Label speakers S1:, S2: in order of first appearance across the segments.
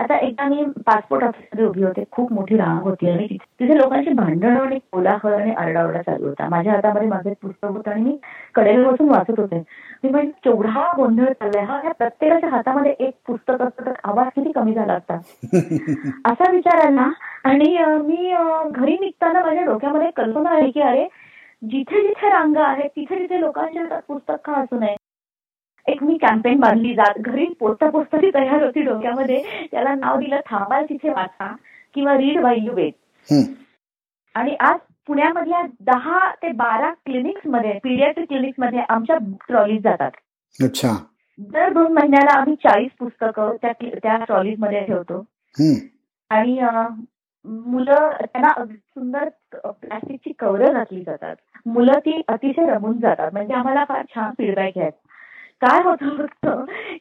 S1: आता एकदा मी पासपोर्ट ऑफिसमध्ये उभी होते खूप मोठी रांग होती आणि तिथे लोकांची भांडण आणि कोलाहल आणि आरडाओरडा चालू होता. माझ्या हातामध्ये माझं पुस्तक होतं आणि मी कडेला बसून वाचत होते. मी म्हणजे केवढा गोंधळ चाललाय हा? ह्या प्रत्येकाच्या हातामध्ये एक पुस्तक असतं तर आवाज किती कमी झाला असता? असा विचार आला आणि मी घरी निघताना माझ्या डोक्यामध्ये कल्पना आहे की अरे जिथे जिथे रांगा आहेत तिथे तिथे लोकांच्या पुस्तक का असू नये? एक मी कॅम्पेन बांधली जात. घरी पोचता ती तयार होती डोक्यामध्ये. त्याला नाव दिलं थांबाल तिथे वाचा किंवा रीड वाईल यू वेट आणि आज पुण्यामधल्या दहा ते बारा क्लिनिक्समध्ये पीडियाट्रिक क्लिनिक्समध्ये आमच्या बुक ट्रॉलीज जातात.
S2: अच्छा.
S1: दर दोन महिन्याला आम्ही चाळीस पुस्तकं त्या त्या ट्रॉलीजमध्ये ठेवतो. आणि मुलं त्यांना सुंदर प्लास्टिकची कव्हर घातली जातात. मुलं ती अतिशय रमून जातात. म्हणजे आम्हाला फार छान फीडबॅक आहे. काय होतं फक्त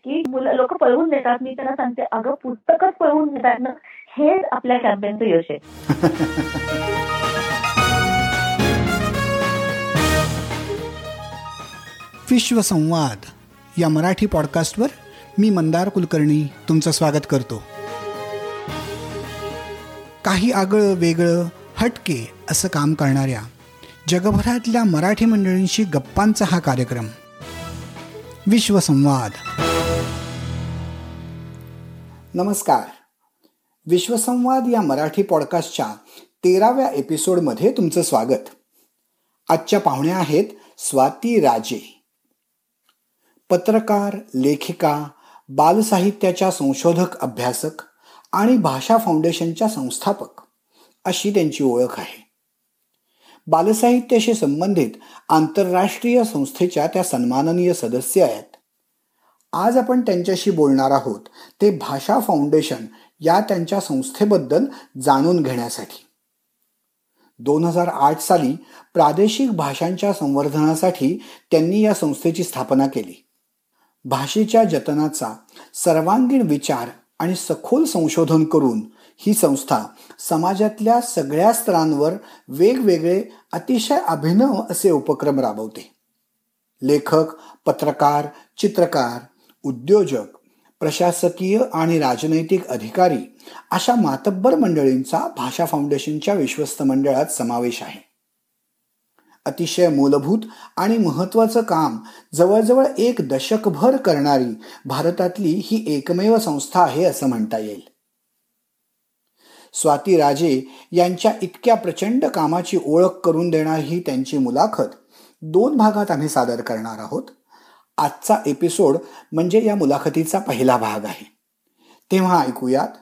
S1: की मुलं लोक पळवून देतात मी त्यांना सांगते अगं पुस्तकच पळवून देतात ना. हेच आपल्या कॅम्पेनचं यश आहे.
S2: विश्वसंवाद या मराठी पॉडकास्टवर मी मंदार कुलकर्णी तुमचं स्वागत करतो. काही आगळं वेगळं हटके असं काम करणाऱ्या जगभरातल्या मराठी मंडळींशी गप्पांचा हा कार्यक्रम. विश्वसंवाद. नमस्कार. विश्वसंवाद या मराठी पॉडकास्टच्या तेराव्या एपिसोडमध्ये तुमचं स्वागत. आजच्या पाहुण्या आहेत स्वाती राजे. पत्रकार लेखिका बालसाहित्याच्या संशोधक अभ्यासक आणि भाषा फाउंडेशनच्या संस्थापक अशी त्यांची ओळख आहे. बालसाहित्याशी संबंधित आंतरराष्ट्रीय संस्थेच्या त्या सन्माननीय सदस्य आहेत. आज आपण त्यांच्याशी बोलणार आहोत ते भाषा फाउंडेशन या त्यांच्या संस्थेबद्दल जाणून घेण्यासाठी. दोन हजार आठ साली प्रादेशिक भाषांच्या संवर्धनासाठी त्यांनी या संस्थेची स्थापना केली. भाषेच्या जतनाचा सर्वांगीण विचार आणि सखोल संशोधन करून ही संस्था समाजातल्या सगळ्या स्तरांवर वेगवेगळे अतिशय अभिनव असे उपक्रम राबवते. लेखक पत्रकार चित्रकार उद्योजक प्रशासकीय आणि राजनैतिक अधिकारी अशा मातब्बर मंडळींचा भाषा फाउंडेशनच्या विश्वस्त मंडळात समावेश आहे. अतिशय मूलभूत आणि महत्वाचं काम जवळजवळ एक दशकभर करणारी भारतातली ही एकमेव संस्था आहे असं म्हणता येईल. स्वाती राजे यांच्या इतक्या प्रचंड कामाची ओळख करून देणारी त्यांची मुलाखत दोन भागात आम्ही सादर करणार आहोत. आजचा एपिसोड म्हणजे या मुलाखतीचा पहिला भाग आहे. तेव्हा ऐकूयात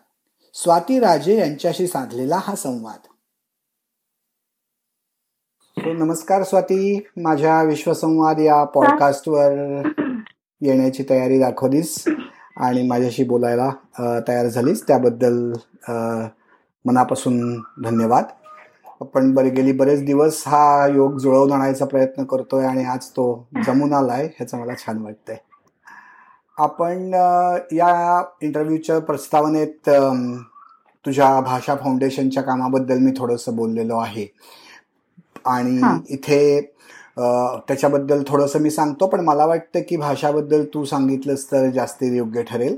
S2: स्वाती राजे यांच्याशी साधलेला हा संवाद. नमस्कार स्वाती. माझ्या विश्वसंवाद या पॉडकास्टवर येण्याची तयारी दाखवलीस आणि माझ्याशी बोलायला तयार झालीस. त्याबद्दल मनापासून धन्यवाद. आपण बरे गेली बरेच दिवस हा योग जुळवून आणायचा प्रयत्न करतोय आणि आज तो जमून आलाय ह्याचं मला छान वाटतंय. आपण या इंटरव्ह्यूच्या प्रस्तावनेत तुझ्या भाषा फाउंडेशनच्या कामाबद्दल मी थोडंसं बोललेलो आहे. आणि इथे त्याच्याबद्दल थोडंसं मी सांगतो पण मला वाटतं की भाषाबद्दल तू सांगितलंस तर जास्त योग्य ठरेल.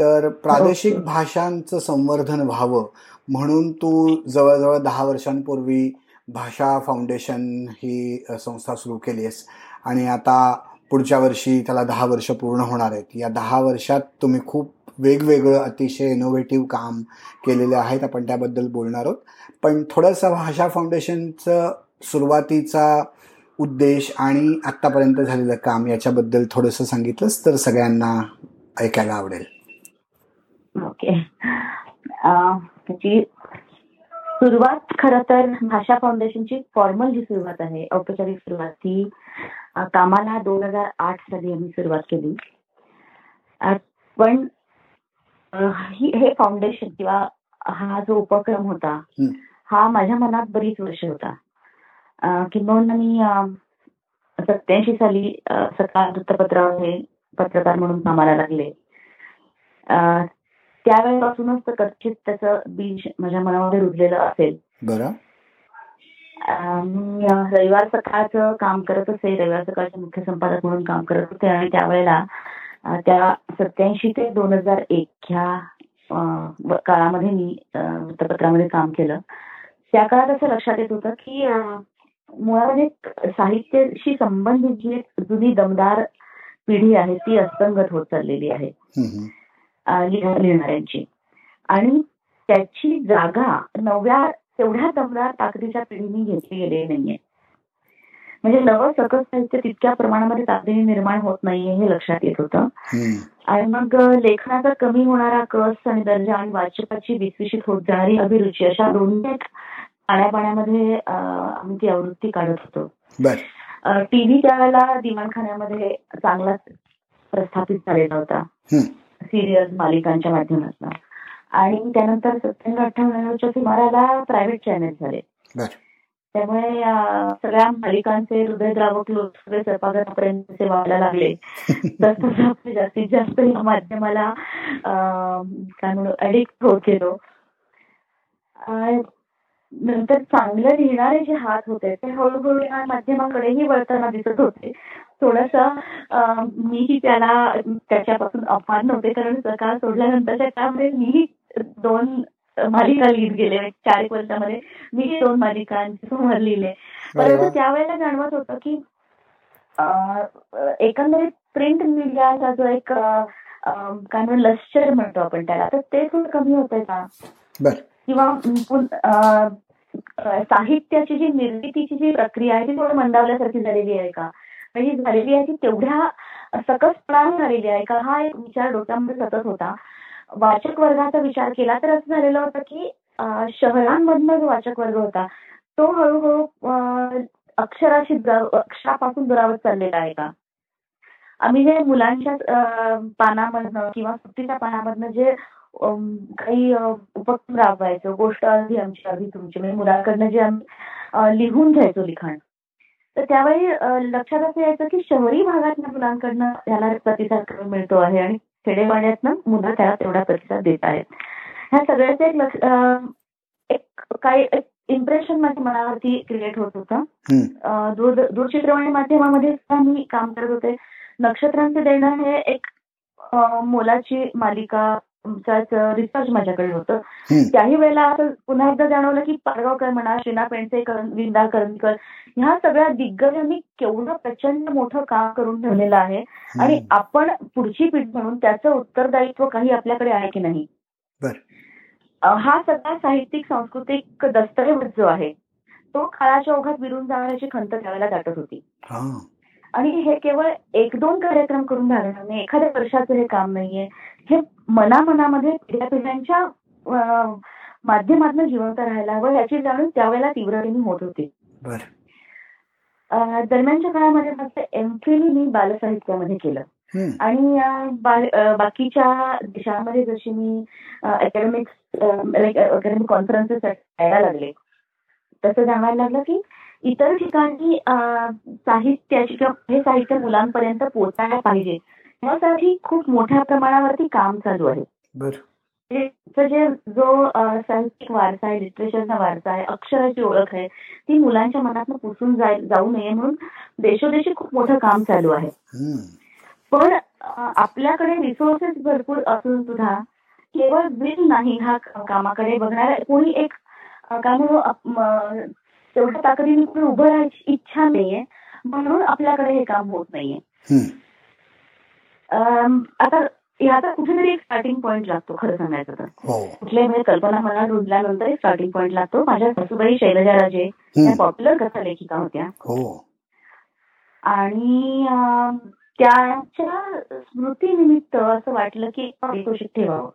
S2: तर प्रादेशिक भाषांचं संवर्धन व्हावं म्हणून तू जवळजवळ दहा वर्षांपूर्वी भाषा फाउंडेशन ही संस्था सुरू केली आहेस आणि आता पुढच्या वर्षी त्याला दहा वर्ष पूर्ण होणार आहेत. या दहा वर्षात तुम्ही खूप वेगवेगळं अतिशय इनोव्हेटिव्ह काम केलेले आहेत आपण त्याबद्दल बोलणार आहोत. पण थोडंसं भाषा फाउंडेशनचं सुरुवातीचा उद्देश आणि आत्तापर्यंत झालेलं काम याच्याबद्दल थोडंसं सांगितलंस तर सगळ्यांना ऐकायला आवडेल.
S1: ओके. त्याची सुरुवात खर तर भाषा फाउंडेशनची फॉर्मल जी सुरुवात आहे औपचारिक सुरुवात ती कामाला दोन हजार आठ साली आम्ही सुरुवात केली. पण हे फाउंडेशन किंवा हा जो उपक्रम होता हा. माझ्या मनात बरीच वर्ष होता. किंबहुना मी सत्याऐंशी साली सकाळ वृत्तपत्रावर पत्रकार म्हणून कामाला लागले. त्यावेळेपासूनच कदाचित त्याचं बीज माझ्या मनामध्ये रुजलेलं असेल.
S2: बरं.
S1: मी रविवार सकाळचं काम करत असे रविवार सकाळचे मुख्य संपादक म्हणून काम करत होते आणि त्यावेळेला त्या सत्याऐंशी ते दोन हजार एक ह्या काळामध्ये मी वृत्तपत्रामध्ये काम केलं. त्या काळात असं लक्षात येत होतं की मुळामध्ये साहित्याशी संबंधित जी एक जुनी दमदार पिढी आहे ती अस्तंगत होत चाललेली आहे. लिहिणाऱ्यांची. आणि त्याची जागा नव्या तेवढ्या दमदार ताकदीच्या पिढीने घेतली गेलेली नाहीये. म्हणजे नवं सकस साहित्य तितक्या प्रमाणामध्ये ताकदीने निर्माण होत नाहीये हे लक्षात येत होतं. आणि मग लेखनाचा कमी होणारा कस आणि दर्जा आणि वाचकाची विस्विषित होत जाणारी अभिरुची अशा दोन्ही अ, आम्ही ती आवृत्ती काढत होतो. टीव्ही त्यावेळेला दिवाणखान्यामध्ये चांगलाच प्रस्थापित झालेला होता. सिरियल मालिकांच्या माध्यमातून. आणि त्यानंतर सत्त्याण्णव अठ्ठ्याण्णवच्या सुमाराला प्रायव्हेट चॅनल झाले. त्यामुळे सगळ्या मालिकांचे हृदयद्रावक लोक सगळे स्वयंपाकघरापर्यंत व्हायला लागले. तसं आपण जास्तीत जास्त या माध्यमाला काय म्हणू ऍडिक्ट होत गेलो. नंतर चांगलं लिहिणारे जे हात होते ते हळूहळू या माध्यमाकडेही वळताना दिसत होते. थोडस मीही त्याला त्याच्यापासून अपमान नव्हते कारण सकाळ सोडल्यानंतरच्या त्यामध्ये मीही दोन मालिका लिहित गेले चार एक वर्षामध्ये मीही दोन मालिकांचे समोर लिहिले. परंतु. त्यावेळेला जाणवत होतं की एकंदरीत प्रिंट मीडियाचा जो एक काय म्हणू लश्चर म्हणतो आपण त्याला तर ते थोडं कमी होतंय का?
S2: बर.
S1: किंवा साहित्याची जी निर्मितीची जी प्रक्रिया आहे ती थोडं मंदावल्यासारखी झालेली आहे का? म्हणजे झालेली आहे ती तेवढ्या सकसपणाने झालेली आहे. का हा एक विचार डोक्यामध्ये सतत होता. वाचक वर्गाचा विचार केला तर असं झालेलं होतं की शहरांमधन शहरांमधनं जो वाचक वर्ग होता तो हळूहळू अक्षराशी अक्षरापासून दुरावत चाललेला आहे का? आम्ही जे मुलांच्या पानामधनं किंवा सुट्टीच्या पानामधनं जे काही उपक्रम राबवायचो गोष्ट अर्धी आमची अर्धी तुमची म्हणजे मुलांकडनं जे आम्ही लिहून घ्यायचो लिखाण. तर त्यावेळी लक्षात असं यायचं की शहरी भागातल्या मुलांकडनं त्याला प्रतिसाद कमी मिळतो आहे आणि खेडेपाड्यातनं मुलं त्याला तेवढा प्रतिसाद देत आहेत. ह्या सगळ्याचं एक लक्ष एक काही एक इम्प्रेशन माझ्या मनावरती क्रिएट होत होतं. दूरचित्रवाणी माध्यमामध्ये सुद्धा मी काम करत होते. नक्षत्रांचे देणं हे एक मोलाची मालिका रिसर्च माझ्याकडे होतं. त्याही वेळेला असं पुन्हा एकदा जाणवलं की पाडगावकर म्हणा श्रीना पेंडसेकर विंदा करंदकर ह्या सगळ्या दिग्गजांनी केवढं प्रचंड मोठं काम करून ठेवलेलं आहे. आणि. आपण पुढची पिढी म्हणून त्याचं उत्तरदायित्व काही आपल्याकडे आहे की नाही? हा सगळा साहित्यिक सांस्कृतिक दस्तऐवज जो आहे तो काळाच्या ओघात विरून जाण्याची खंत त्यावेळेला दाटत होती. आणि हे केवळ एक दोन कार्यक्रम करून भागणार नाही एखाद्या वर्षाचं हे काम नाहीये. हे मनामनामध्ये पिढ्या पिढ्यांच्या माध्यमातून जिवंत राहायला हवं याची जाणीव त्यावेळेला तीव्रतेने होत होती. दरम्यानच्या काळामध्ये माझं एम फिल मी बालसाहित्यामध्ये केलं. आणि बाकीच्या देशांमध्ये जशी मी अकॅडमिक अकॅडमिक कॉन्फरन्सेस यायला लागले. तसं जाणवायला लागलं की इतर ठिकाणी साहित्याची किंवा हे साहित्य मुलांपर्यंत पोहोचायला पाहिजे. यासाठी खूप मोठ्या प्रमाणावरती काम चालू आहे. जे जो साहित्यिक वारसा आहे लिटरेचरचा वारसा आहे अक्षराची ओळख आहे ती मुलांच्या मनातून पुसून जाऊ नये म्हणून देशोदेशी खूप मोठं काम चालू आहे. पण आपल्याकडे रिसोर्सेस भरपूर असून सुद्धा केवळ बिल नाही हा कामाकडे बघणारा. कोणी एक काय म्हणू तेवढ्या ताकदीने कोणी उभं राहायची इच्छा नाहीये. म्हणून आपल्याकडे हे काम होत नाहीये. आता याचा कुठेतरी एक स्टार्टिंग पॉईंट लागतो खरं सांगायचं तर.
S2: हो.
S1: कुठल्याही म्हणजे कल्पना मला रुजल्यानंतर एक स्टार्टिंग पॉईंट लागतो. माझ्या सासूबाई शैलजा राजे त्या
S2: हम्म.
S1: पॉप्युलर कथा लेखिका होत्या.
S2: हो.
S1: आणि त्याच्या स्मृतीनिमित्त असं वाटलं की एक पारितोषिक ठेवावं.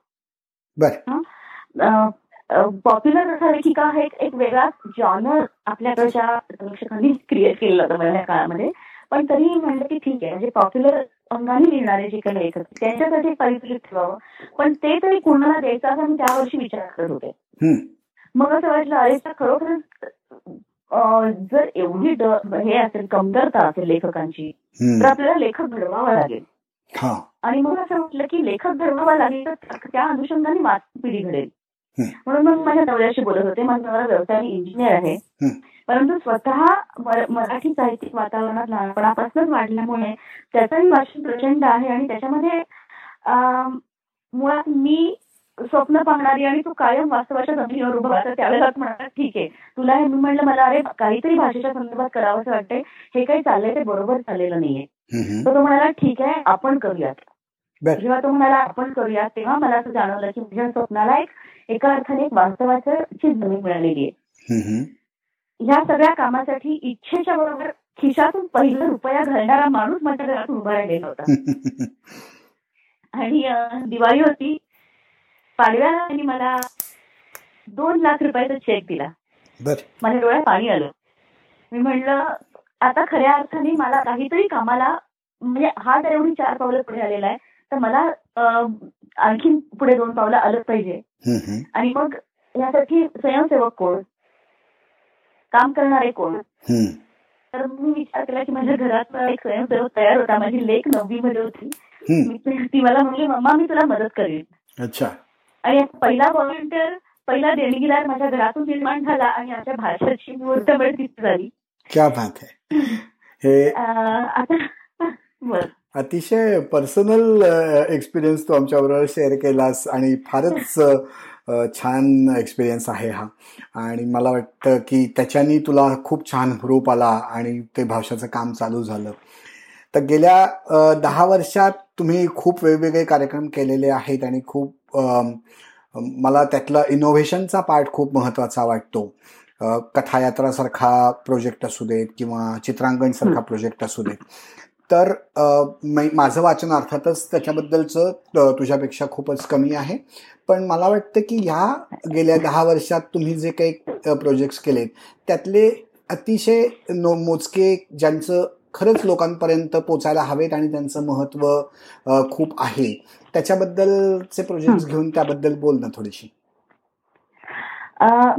S1: पॉप्युलर कथा लेखिका हा एक वेगळा जॉनर आपल्याकडच्या प्रेक्षकांनी क्रिएट केलेला होता पहिल्या काळामध्ये पण तरीही म्हणलं की ठीक आहे म्हणजे पॉप्युलर अंगाने लिहिणारे जे काही लेखक त्यांच्यासाठी पारितोषिक ठेवावं पण ते तरी कुणाला द्यायचं असं मी त्यावर्षी विचार करत होते. मग असं वाटलं अरे तर खरोखरच अं, जर एवढी हे असेल कमतरता असेल लेखकांची तर. आपल्याला लेखक घडवावा लागेल
S2: हा
S1: आणि मग असं म्हटलं की लेखक घडवावा लागेल तर त्या- त्या अनुषंगाने मासिक पिढी घडेल. म्हणून मग माझ्या नवऱ्याशी बोलत होते माझा नवरा व्यवसायाने इंजिनियर आहे. परंतु स्वतः मर- मराठी साहित्यिक वातावरणात लहानपणापासूनच वाढल्यामुळे त्याचंही वाचन प्रचंड आहे आणि त्याच्यामध्ये मुळात मी स्वप्न पाहणारी आणि तू कायम वास्तवाच्या जमिनीवर उभा राहता त्यावेळेला म्हणतात ठीक आहे तुला हे मी म्हणलं मला अरे काहीतरी भाषेच्या संदर्भात करावं असं वाटतंय हे काही चाललंय ते बरोबर चाललेलं नाहीये. तर तो म्हणाला ठीक आहे आपण करूयात. जेव्हा तो म्हणाला आपण करूयात तेव्हा मला असं जाणवलं की माझ्या स्वप्नाला एक एका अर्थाने एक वास्तवाची जमीन मिळालेली आहे. ह्या सगळ्या कामासाठी इच्छेच्या बरोबर खिशातून पहिला रुपया घालणारा माणूस माझ्या घरातून उभा राहिलेला होता. आणि दिवाळी होती. पाडव्याला त्यांनी मला दोन लाख रुपयाचा चेक दिला.
S2: बर.
S1: माझ्या डोळ्यात पाणी आलं. मी म्हणलं आता खऱ्या अर्थाने मला काहीतरी कामाला म्हणजे हा जर एवढी चार पावलं पुढे आलेला आहे. तर मला अं, आणखीन पुढे दोन पावलं आलं पाहिजे. आणि मग यासाठी स्वयंसेवक कोण? काम करणारे कोण. तर मी विचार केला की माझ्या घरात एक स्वयंसेवक तयार होता. माझी लेख नववी मध्ये होती ती मला म्हणली मम्मा मी तुला मदत करेन.
S2: अच्छा.
S1: आणि पहिला व्हॉलेंटियर पहिला देणगीदार माझ्या घरातून निर्माण झाला आणि आमच्या भाषेची मुहूर्तमेढ तिथे झाली.
S2: क्या बात आहे. हे
S1: आता बर.
S2: अतिशय पर्सनल एक्सपिरियन्स तू आमच्याबरोबर शेअर केलास आणि फारच छान एक्सपिरियन्स आहे हा. आणि मला वाटतं की त्याच्यानी तुला खूप छान हुरूप आला आणि ते भाषाचं काम चालू झालं. तर गेल्या दहा वर्षात तुम्ही खूप वेगवेगळे कार्यक्रम केलेले आहेत आणि खूप मला त्यातला इनोव्हेशनचा पार्ट खूप महत्त्वाचा वाटतो. कथायात्रासारखा प्रोजेक्ट असू देत किंवा चित्रांकनसारखा प्रोजेक्ट असू देत. तर माझं वाचन अर्थातच त्याच्याबद्दलचं तुझ्यापेक्षा खूपच कमी आहे. पण मला वाटतं की ह्या गेल्या दहा वर्षात तुम्ही जे काही प्रोजेक्ट्स केलेत त्यातले अतिशय नो मोजके ज्यांचं खरंच लोकांपर्यंत पोचायला हवेत आणि त्यांचं महत्त्व अ, खूप आहे. त्याच्याबद्दलचे प्रोजेक्ट्स घेऊन त्याबद्दल बोल ना थोडीशी.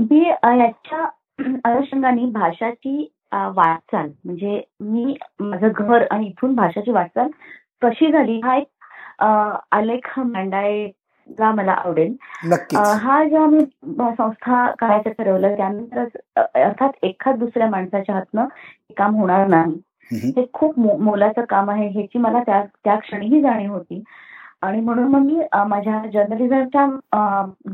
S1: मी याच्या अनुषंगाने भाषाची वाटचाल. म्हणजे मी माझं घर आणि इथून भाषाची वाटचाल कशी झाली हा एक आलेख मांडायला मला आवडेल. हा जेव्हा मी संस्था करायचं ठरवलं त्यानंतरच अं, अर्थात एखाद दुसऱ्या माणसाच्या हातनं हे काम होणार नाही. हे खूप मोलाचं काम आहे ह्याची मला त्या त्या क्षणीही जाणीव होती. आणि म्हणून मग मी माझ्या जर्नलिझमच्या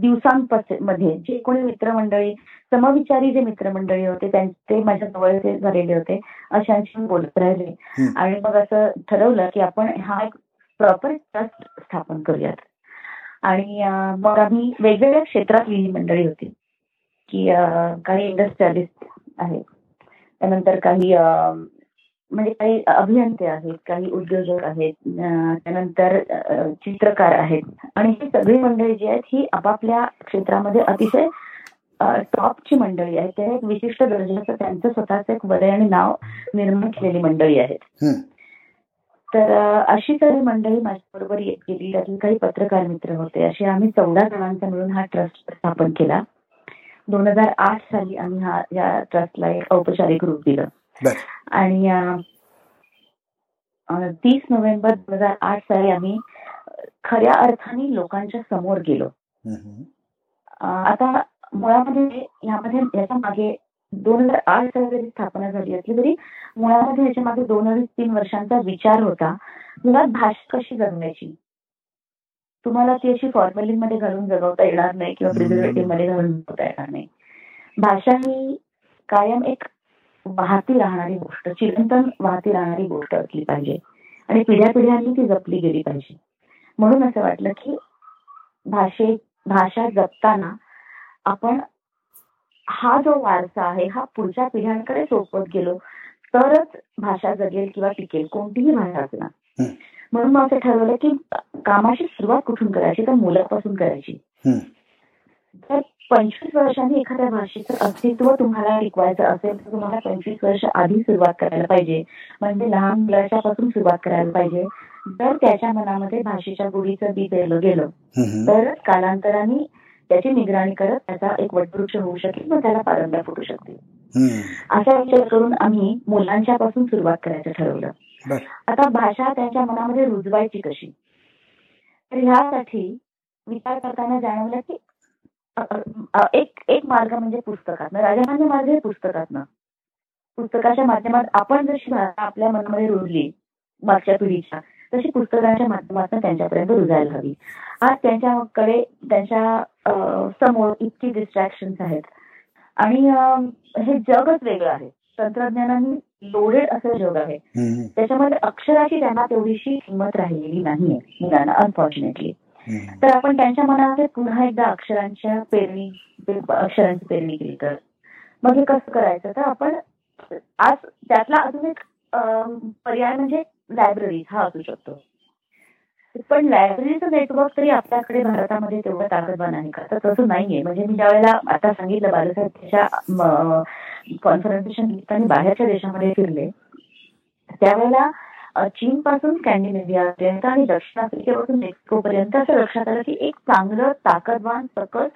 S1: दिवसांमध्ये जे कोणी मित्रमंडळी समविचारी जे मित्रमंडळी होते त्यांचे माझ्या जवळचे झालेले होते अशांशी मी बोलत राहिले. आणि मग असं ठरवलं की आपण हा एक प्रॉपर ट्रस्ट स्थापन करूयात. आणि मग आम्ही वेगवेगळ्या क्षेत्रातली ही मंडळी होती की काही इंडस्ट्रियलिस्ट आहेत. त्यानंतर काही म्हणजे काही अभियंते आहेत काही उद्योजक आहेत त्यानंतर चित्रकार आहेत. आणि ही सगळी मंडळी जी आहेत ही आपापल्या क्षेत्रामध्ये अतिशय टॉपची मंडळी आहेत. त्या एक विशिष्ट दर्जाचं त्यांचं स्वतःचं एक वलय आणि नाव निर्माण केलेली मंडळी आहेत. तर अशी सगळी मंडळी माझ्याबरोबर येत गेली. त्यातले काही पत्रकार मित्र होते. असे आम्ही चौदा जणांचा मिळून हा ट्रस्ट स्थापन केला. दोन हजार आठ साली आम्ही हा या ट्रस्टला एक औपचारिक रूप दिलं. आणि तीस नोव्हेंबर दोन हजार आठ साली आम्ही खऱ्या अर्थाने लोकांच्या समोर गेलो. आता मुळामध्ये यामध्ये याच्या मागे दोन हजार आठ साली जरी स्थापना झाली असली तरी मुळामध्ये याच्या मागे दोन अडीच तीन वर्षांचा विचार होता मुळात भाषा कशी जगण्याची? तुम्हाला ती अशी फॉर्मॅलिनमध्ये घालून जगवता येणार नाही किंवा प्रिझर्वेटिव्हमध्ये घालून जगवता येणार नाही. भाषा ही कायम एक वाहती राहणारी गोष्ट चिरंतन वाहती राहणारी गोष्ट असली पाहिजे. आणि पिढ्या पिढ्यांनी ती जपली गेली पाहिजे. म्हणून असं वाटलं की भाषे भाषा जपताना आपण हा जो वारसा आहे हा पुढच्या पिढ्यांकडे सोपवत गेलो तरच भाषा जगेल किंवा टिकेल कोणतीही भाषा असणार. म्हणून मग असं ठरवलं की कामाची सुरुवात कुठून करायची? तर मुलापासून करायची. तर पंचवीस वर्षांनी एखाद्या भाषेचं अस्तित्व तुम्हाला टिकवायचं असेल तर तुम्हाला पंचवीस वर्ष आधी सुरुवात करायला पाहिजे. म्हणजे लहान मुलाच्या पासून सुरुवात करायला पाहिजे. जर त्याच्या मनामध्ये भाषेच्या गोडीचं बी पेरलं गेलं. तर कालांतराने त्याची निगराणी करत त्याचा एक वटवृक्ष होऊ शकेल व त्याला पारंब्या फुटू शकतील. असा विचार करून आम्ही मुलांच्या पासून सुरुवात करायचं ठरवलं. आता भाषा त्यांच्या मनामध्ये रुजवायची कशी? तर ह्यासाठी विचार करताना जाणवलं की एक एक मार्ग म्हणजे पुस्तकातनं राजमान्य मार्ग हे पुस्तकातनं पुस्तकाच्या माध्यमात आपण जशी भाषा आपल्या मनामध्ये रुजली मागच्या पिढीच्या तशी पुस्तकांच्या माध्यमातून त्यांच्यापर्यंत रुजायला हवी. आज त्यांच्याकडे त्यांच्यासमोर इतकी डिस्ट्रॅक्शन आहेत. आणि हे जगच वेगळं आहे. तंत्रज्ञानाने लोडेड असं जग आहे. त्याच्यामध्ये अक्षराची त्यांना तेवढीशी किंमत राहिलेली नाहीये मुलांना अनफॉर्च्युनेटली तर आपण त्यांच्या मनामध्ये पुन्हा एकदा अक्षरांच्या पेरणी अक्षरांची पेरणी केली तर. मग हे कसं करायचं? तर आपण आज त्यातला अजून एक पर्याय म्हणजे लायब्ररी हा असू शकतो. पण लायब्ररीचं नेटवर्क तरी आपल्याकडे भारतामध्ये तेवढं ताकदवान आहे का? तर तसं नाहीये. म्हणजे मी ज्यावेळेला आता सांगितलं बालसाहित्याच्या कॉन्फरन्सेशन निमित्ताने बाहेरच्या देशामध्ये फिरले त्यावेळेला चीन पासून पर्यंत आणि दक्षिण आफ्रिकेपासून मेक्सिको पर्यंत असं लक्षात आलं की एक चांगलं ताकदवान सकल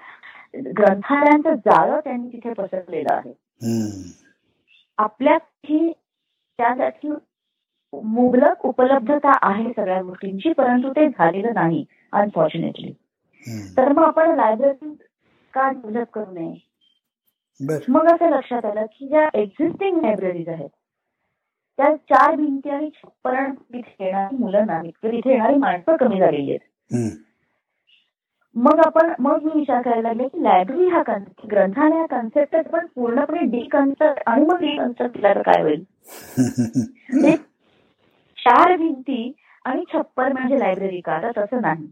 S1: ग्रंथालयांचं जाळं त्यांनी तिथे पसरलेलं आहे. आपल्यासाठी त्यासाठी मुबलक उपलब्धता आहे सगळ्या गोष्टींची परंतु ते झालेलं नाही अनफॉर्च्युनेटली तर मग आपण लायब्ररी का डेव्हलप करू नये? मग असं लक्षात आलं की ज्या एक्झिस्टिंग लायब्ररीज आहेत त्या चार भिंती आणि छप्पन तिथे येणारी मुलं नाहीत. किंवा तिथे येणारी माणसं कमी झालेली आहेत. मग आपण मग मी विचार करायला लागले की लायब्ररी हा कन्सेप्ट ग्रंथालय हा कन्सेप्ट पण पूर्णपणे डी कन्सेप्ट आणि मग डी कन्सेप्ट केला तर काय होईल? चार भिंती आणि छप्पर म्हणजे लायब्ररी का? तर तसं नाही.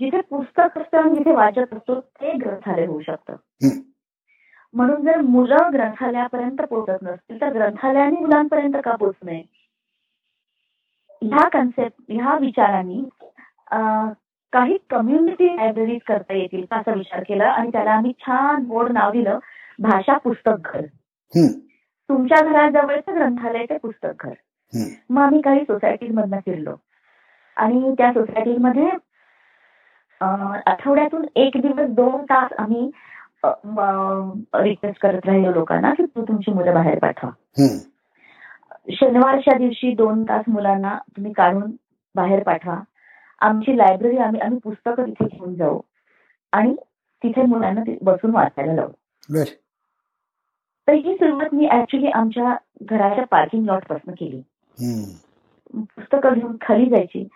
S1: जिथे पुस्तक असतं आणि जिथे वाचत असतो ते ग्रंथालय होऊ शकतं. म्हणून जर मुलं ग्रंथालयापर्यंत पोहोचत नसतील तर ग्रंथालयाने मुलांपर्यंत का पोहोच नये? ह्या कन्सेप्ट ह्या विचारांनी काही कम्युनिटी लायब्ररीज करता येतील का असा विचार केला आणि त्याला आम्ही छान बोर्ड नाव दिलं भाषा पुस्तक घर. तुमच्या घराजवळचं ग्रंथालय ते पुस्तक घर. मग आम्ही काही सोसायटी मधनं फिरलो. आणि त्या सोसायटीमध्ये आठवड्यातून एक दिवस दोन तास आम्ही रिक्वेस्ट करत राहिलो लोकांना की तू तुमची मुलं बाहेर पाठवा. शनिवारच्या दिवशी दोन तास मुलांना तुम्ही काढून बाहेर पाठवा. आमची लायब्ररी आम्ही आम्ही पुस्तकं तिथे घेऊन जाऊ. आणि तिथे मुलांना बसून वाचायला लावू. तर ही सुरुवात मी ऍक्च्युली आमच्या घराच्या पार्किंग लॉटपासून केली. पुस्तकं घेऊन खाली जायची.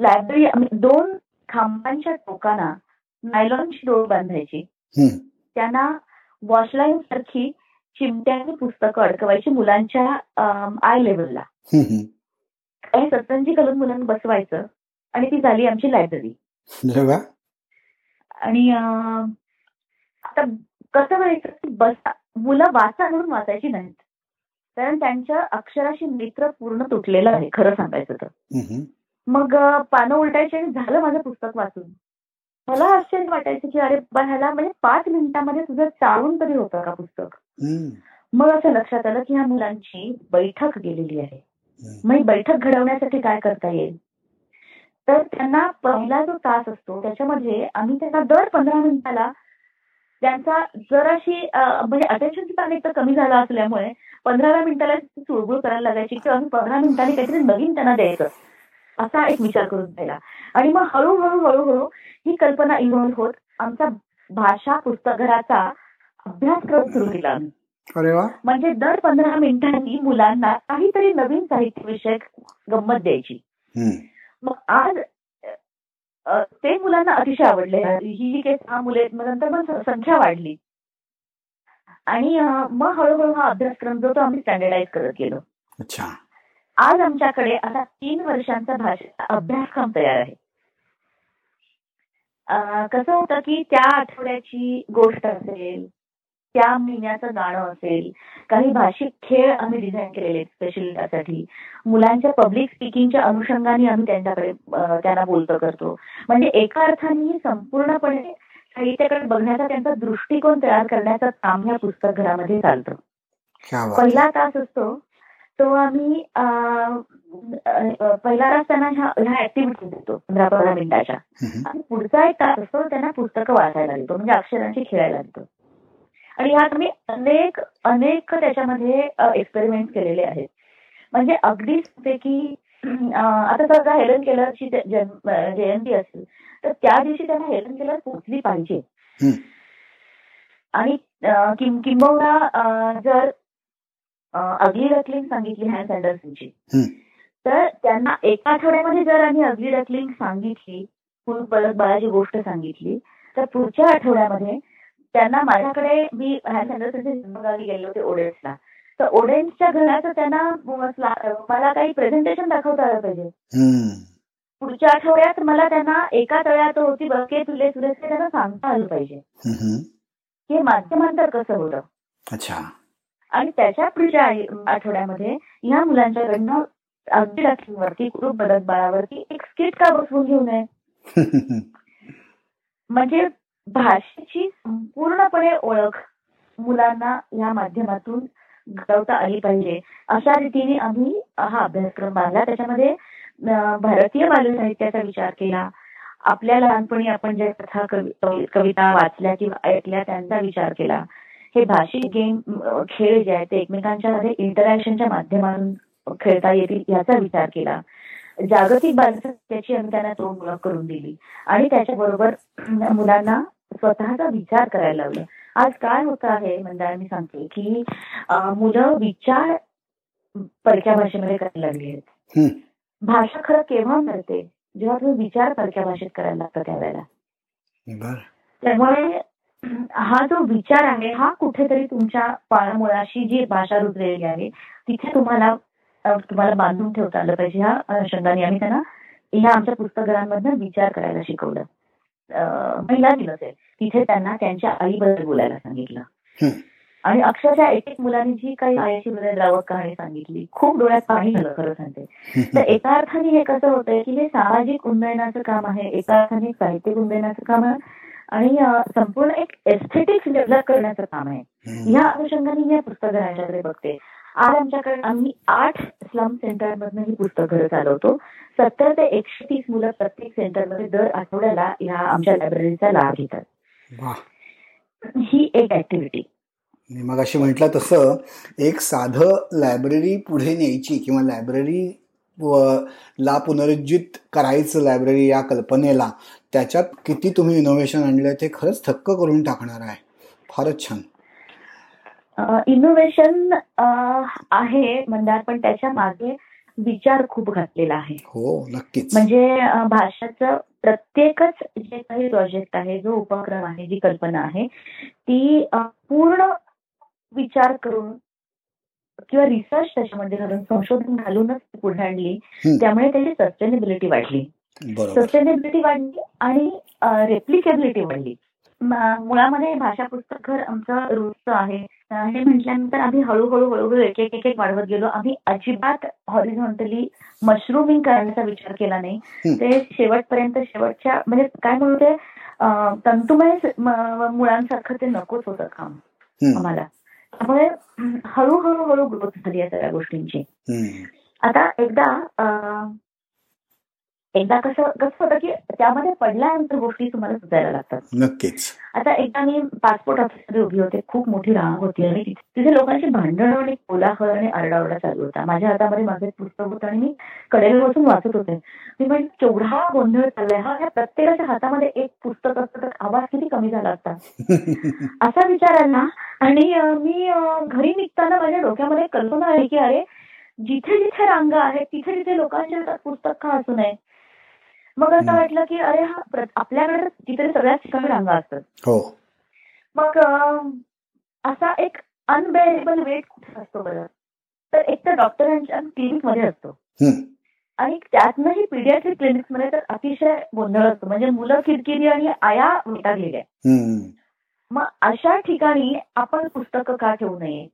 S1: लायब्ररी दोन खांबांच्या टोकाना नायलॉनची डोळ बांधायची. त्यांना वॉशलाईन सारखी चिमट्याने पुस्तकं अडकवायची मुलांच्या आय लेवलला काही सत्तरऐंशी कलम मुलांना बसवायचं आणि ती झाली आमची लायब्ररी आणि आता कसं व्हायचं बस मुलं वाचा म्हणून वाचायची नाहीत. कारण त्यांच्या अक्षराशी मित्र पूर्ण तुटलेलं आहे खरं सांगायचं तर. मग पानं उलटायची आणि झालं माझं पुस्तक वाचून. मला आश्चर्य वाटायचं की अरे ह्याला म्हणजे पाच मिनिटांमध्ये तुझं चाळून तरी होतं का पुस्तक? मग असं लक्षात आलं की ह्या मुलांची बैठक गेलेली आहे. मग बैठक घडवण्यासाठी काय करता येईल? तर त्यांना पहिला जो तास असतो त्याच्यामध्ये आम्ही त्यांना दर पंधरा मिनिटाला त्यांचा जराशी म्हणजे अटेन्शन स्पॅन एक तर कमी झाला असल्यामुळे पंधराव्या मिनिटाला चुळबुळ करायला लागायची की आम्ही पंधरा मिनिटांनी काहीतरी नवीन त्यांना द्यायचं. असा एक विचार करून द्यायला आणि मग हळूहळू हळूहळू ही कल्पना इव्हॉल्व्ह होत आमचा भाषा पुस्तकघराचा अभ्यासक्रम सुरू केला म्हणजे दर पंधरा मिनिटांनी मुलांना काहीतरी नवीन साहित्य विषयक गंमत द्यायची. मग आज ते मुलांना अतिशय आवडले. ही काही सहा मुले नंतर मग संख्या वाढली. आणि मग हळूहळू हा अभ्यासक्रम जो तो आम्ही स्टँडर्डाईज करत गेलो.
S2: अच्छा.
S1: आज आमच्याकडे आता तीन वर्षांचा भाषेचा अभ्यासक्रम तयार आहे. कसं होतं की त्या आठवड्याची गोष्ट असेल त्या महिन्याचं गाणं असेल काही भाषिक खेळ आम्ही डिझाईन केलेले स्पेशली त्यासाठी. मुलांच्या पब्लिक स्पीकिंगच्या अनुषंगाने आम्ही त्यांच्याकडे त्यांना बोलतो करतो. म्हणजे एका अर्थाने संपूर्णपणे साहित्याकडे बघण्याचा त्यांचा दृष्टिकोन तयार करण्याचं काम ह्या पुस्तक घरामध्ये चालतं. पहिला तास असतो तो आम्ही पहिला तास त्यांना ह्या ह्या ऍक्टिव्हिटी देतो पंधरा पंधरा मिनिटाच्या आणि पुढचा एक तास असतो त्यांना पुस्तकं वाचायला देतो म्हणजे अक्षरांची खेळायला देतो. आणि ह्यात मी अनेक अनेक त्याच्यामध्ये एक्सपेरिमेंट केलेले आहेत. म्हणजे अगदी की आता समजा हेलन केलरची जयंती असेल तर त्या दिवशी त्यांना हेलन केलर पोचली पाहिजे. आणि किंबहुना जर अगली रकलिंग सांगितली हॅन्स अँडरसनची तर त्यांना एका आठवड्यामध्ये जर आम्ही अगदी डकलिंग सांगितली पूर्ण परत बाळाची गोष्ट सांगितली तर पुढच्या आठवड्यामध्ये त्यांना माझ्याकडे मी जन्मगावी गेले होते ओडेन्सला तर ओडेन्सच्या घराचं त्यांना मला काही प्रेझेंटेशन दाखवता आलं पाहिजे. पुढच्या आठवड्यात मला त्यांना एका तळ्यात होती बके तुले तुले त्यांना सांगता आलं पाहिजे. हे माध्यमांतर कसं होतं?
S2: अच्छा.
S1: आणि त्याच्या पुढच्या आठवड्यामध्ये ह्या मुलांच्याकडनं अगदी रात्रीवरती ग्रुप बदल बाळावरती एक स्किट का बसवून घेऊ नये? म्हणजे भाषेची संपूर्णपणे ओळख मुलांना या माध्यमातून घडवता आली पाहिजे. अशा रीतीने आम्ही हा अभ्यासक्रम बांधला. त्याच्यामध्ये भारतीय बालसाहित्याचा विचार केला. आपल्या लहानपणी आपण ज्या कथा कविता वाचल्या किंवा ऐकल्या त्यांचा विचार केला. हे भाषिक गेम खेळ जे आहेत ते एकमेकांच्या मध्ये इंटरॅक्शनच्या माध्यमातून खेळता येतील याचा विचार केला. जागतिक बालसाहित्याची आम्ही त्यांना तोंड ओळख करून दिली. आणि त्याच्याबरोबर मुलांना स्वतःचा विचार करायला लावलं. आज काय होत आहे म्हणजे मी सांगते की मुलं विचार परक्या भाषेमध्ये करायला लागली आहेत. भाषा खरं केव्हा करते जेव्हा तुम्ही विचार परक्या भाषेत करायला लागतं त्यावेळेला. त्यामुळे हा जो विचार आहे हा कुठेतरी तुमच्या पाळमुळाशी जी भाषा रुजलेली आहे तिथे तुम्हाला तुम्हाला बांधून ठेवता आलं पाहिजे. ह्या अनुषंगाने आम्ही त्यांना ह्या आमच्या पुस्तकांमधनं विचार करायला शिकवलं. महिला दिवस आहे. तिथे त्यांना त्यांच्या आईबद्दल बोलायला सांगितलं. आणि अक्षरशः एक एक मुलांनी जी काही आईची द्रावक कहाणी सांगितली खूप डोळ्यात पाणी झालं खरं सांगते. तर एका अर्थाने हे कसं होतंय की हे सामाजिक उन्नयनाचं काम आहे एका अर्थाने साहित्यिक उन्नयनाचं काम आहे. आणि संपूर्ण एक एस्थेटिक्स डेव्हलप करण्याचं काम आहे. या अनुषंगाने मी या पुस्तकांच्याकडे बघते. आज आमच्याकडे आम्ही आठ स्लम सेंटर मधनं ही पुस्तकं चालवतो. सत्तर ते एकशे तीस मुलं प्रत्येक सेंटरमध्ये दर आठवड्याला या आमच्या लायब्ररीचा लाभ घेतात. ही एक ऍक्टिव्हिटी
S2: मग अशी म्हटलं तसं एक साधं लायब्ररी पुढे न्यायची किंवा लायब्ररी ला पुनरुज्जित करायचं लायब्ररी या कल्पनेला त्याच्यात किती तुम्ही इनोव्हेशन आणलंय ते खरंच थक्क करून टाकणार आहे. फारच छान.
S1: इनोव्हेशन आहे मंदार पण त्याच्यामागे विचार खूप घातलेला आहे.
S2: हो नक्कीच.
S1: म्हणजे भाषाचं प्रत्येकच जे काही प्रोजेक्ट आहे जो उपक्रम आहे जी कल्पना आहे ती पूर्ण विचार करून किंवा रिसर्च त्याच्यामध्ये घालून संशोधन घालूनच पुढे आणली. त्यामुळे त्याची सस्टेनेबिलिटी वाढली. सस्टेनेबिलिटी वाढली आणि रेप्लिकेबिलिटी वाढली. मुळामध्ये भाषा पुस्तक घर आमचं रूटचं आहे. हे म्हटल्यानंतर आम्ही हळूहळू हळूहळू एक एक एक एक वाढवत गेलो. आम्ही अजिबात हॉरिझॉन्टली मशरूमिंग करण्याचा विचार केला नाही. ते शेवटपर्यंत शेवटच्या म्हणजे काय म्हणू ते तंतुमय मुळांसारखं ते नकोच होतं काम आम्हाला. त्यामुळे हळूहळू हळू ग्रोथ झाली या सगळ्या गोष्टींची. आता एकदा एकदा कसं कसं होतं की त्यामध्ये पडल्यानंतर गोष्टी तुम्हाला सुधायला लागतात.
S2: नक्कीच.
S1: आता एकदा मी पासपोर्ट ऑफिसमध्ये उभी होते खूप मोठी रांग होती आणि तिथे लोकांची भांडण आणि कोलाहल आणि आरडाओरडा चालू होता. माझ्या हातामध्ये माझे पुस्तक होतं आणि मी कडेला बसून वाचत होते. मी म्हणजे केवढा गोंधळ चाललाय हा ह्या प्रत्येकाच्या हातामध्ये एक पुस्तक असतं तर आवाज किती कमी झाला असता. असा विचार आला आणि मी घरी निघताना माझ्या डोक्यामध्ये कल्पना आली की अरे जिथे जिथे रांगा आहेत तिथे तिथे लोकांच्या हातात पुस्तक का असू नये मग असं वाटलं की अरे हा आपल्याकडे तिथे सगळ्याच ठिकाणी रांगा असतात.
S2: हो.
S1: मग असा एक अनबेरेबल वेट कुठे असतो बरं? तर एक तर डॉक्टरांच्या क्लिनिकमध्ये असतो. आणि त्यातनंही पीडियाट्रिक क्लिनिकमध्ये तर अतिशय गोंधळ असतो. म्हणजे मुलं किरकिरी आणि आया वैतागलेल्या मग अशा ठिकाणी आपण पुस्तकं का ठेवू नये?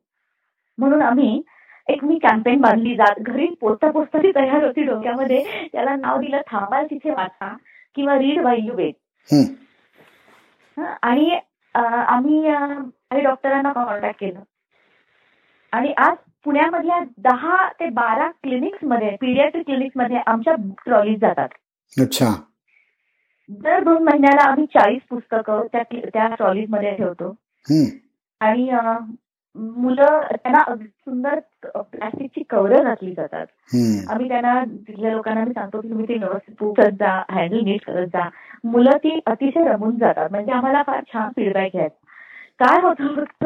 S1: म्हणून आम्ही एक मी कॅम्पेन बांधली जात. घरी पोचता पोचता ती तयार होती डोक्यामध्ये. त्याला नाव दिलं थांबाल तिथे वाचा किंवा रीड वाय यू वेट आणि आम्ही काही डॉक्टरांना कॉन्टॅक्ट केलं. आणि आज पुण्यामधल्या दहा ते बारा क्लिनिक्समध्ये पीडियाट्रिक क्लिनिक्समध्ये आमच्या बुक ट्रॉलीज जातात.
S2: अच्छा.
S1: दर दोन महिन्याला आम्ही चाळीस पुस्तकं त्या त्या ट्रॉलीजमध्ये ठेवतो. आणि मुलं त्यांना सुंदर प्लास्टिकची कव्हर घातली जातात. आम्ही त्यांना तिथल्या लोकांना मी सांगतो की तुम्ही ते व्यवस्थित करत जा हँडल नीट करत जा. मुलं ती अतिशय रमून जातात. म्हणजे आम्हाला फार छान फीडबॅक आहे काय होतं फक्त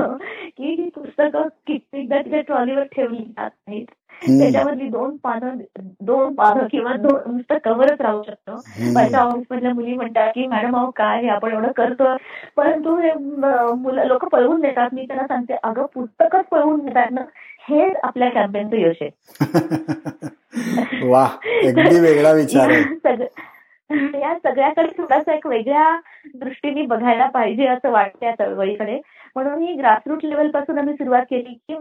S1: की ही पुस्तकं कित्येकदा तिथे ट्रॉलीवर ठेवली जात नाहीत. त्याच्यामधली दोन पानं दोन पानं किंवा दोन नुसतं कव्हरच राहू शकतो. माझ्या ऑफिस मधल्या मुली म्हणतात की मॅडम अहो काय आपण एवढं करतोय. परंतु हे मुलं लोक पळवून देतात मी त्यांना सांगते अगं पुस्तकच पळवून देतात ना हेच आपल्या कॅम्पेनचं यश
S2: आहे. वा अगदी वेगळा विचार आहे.
S1: या सगळ्याकडे थोडासा एक वेगळ्या दृष्टीने बघायला पाहिजे असं वाटतं या चळवळीकडे. म्हणून ही ग्रासरूट लेवलपासून आम्ही सुरुवात केली की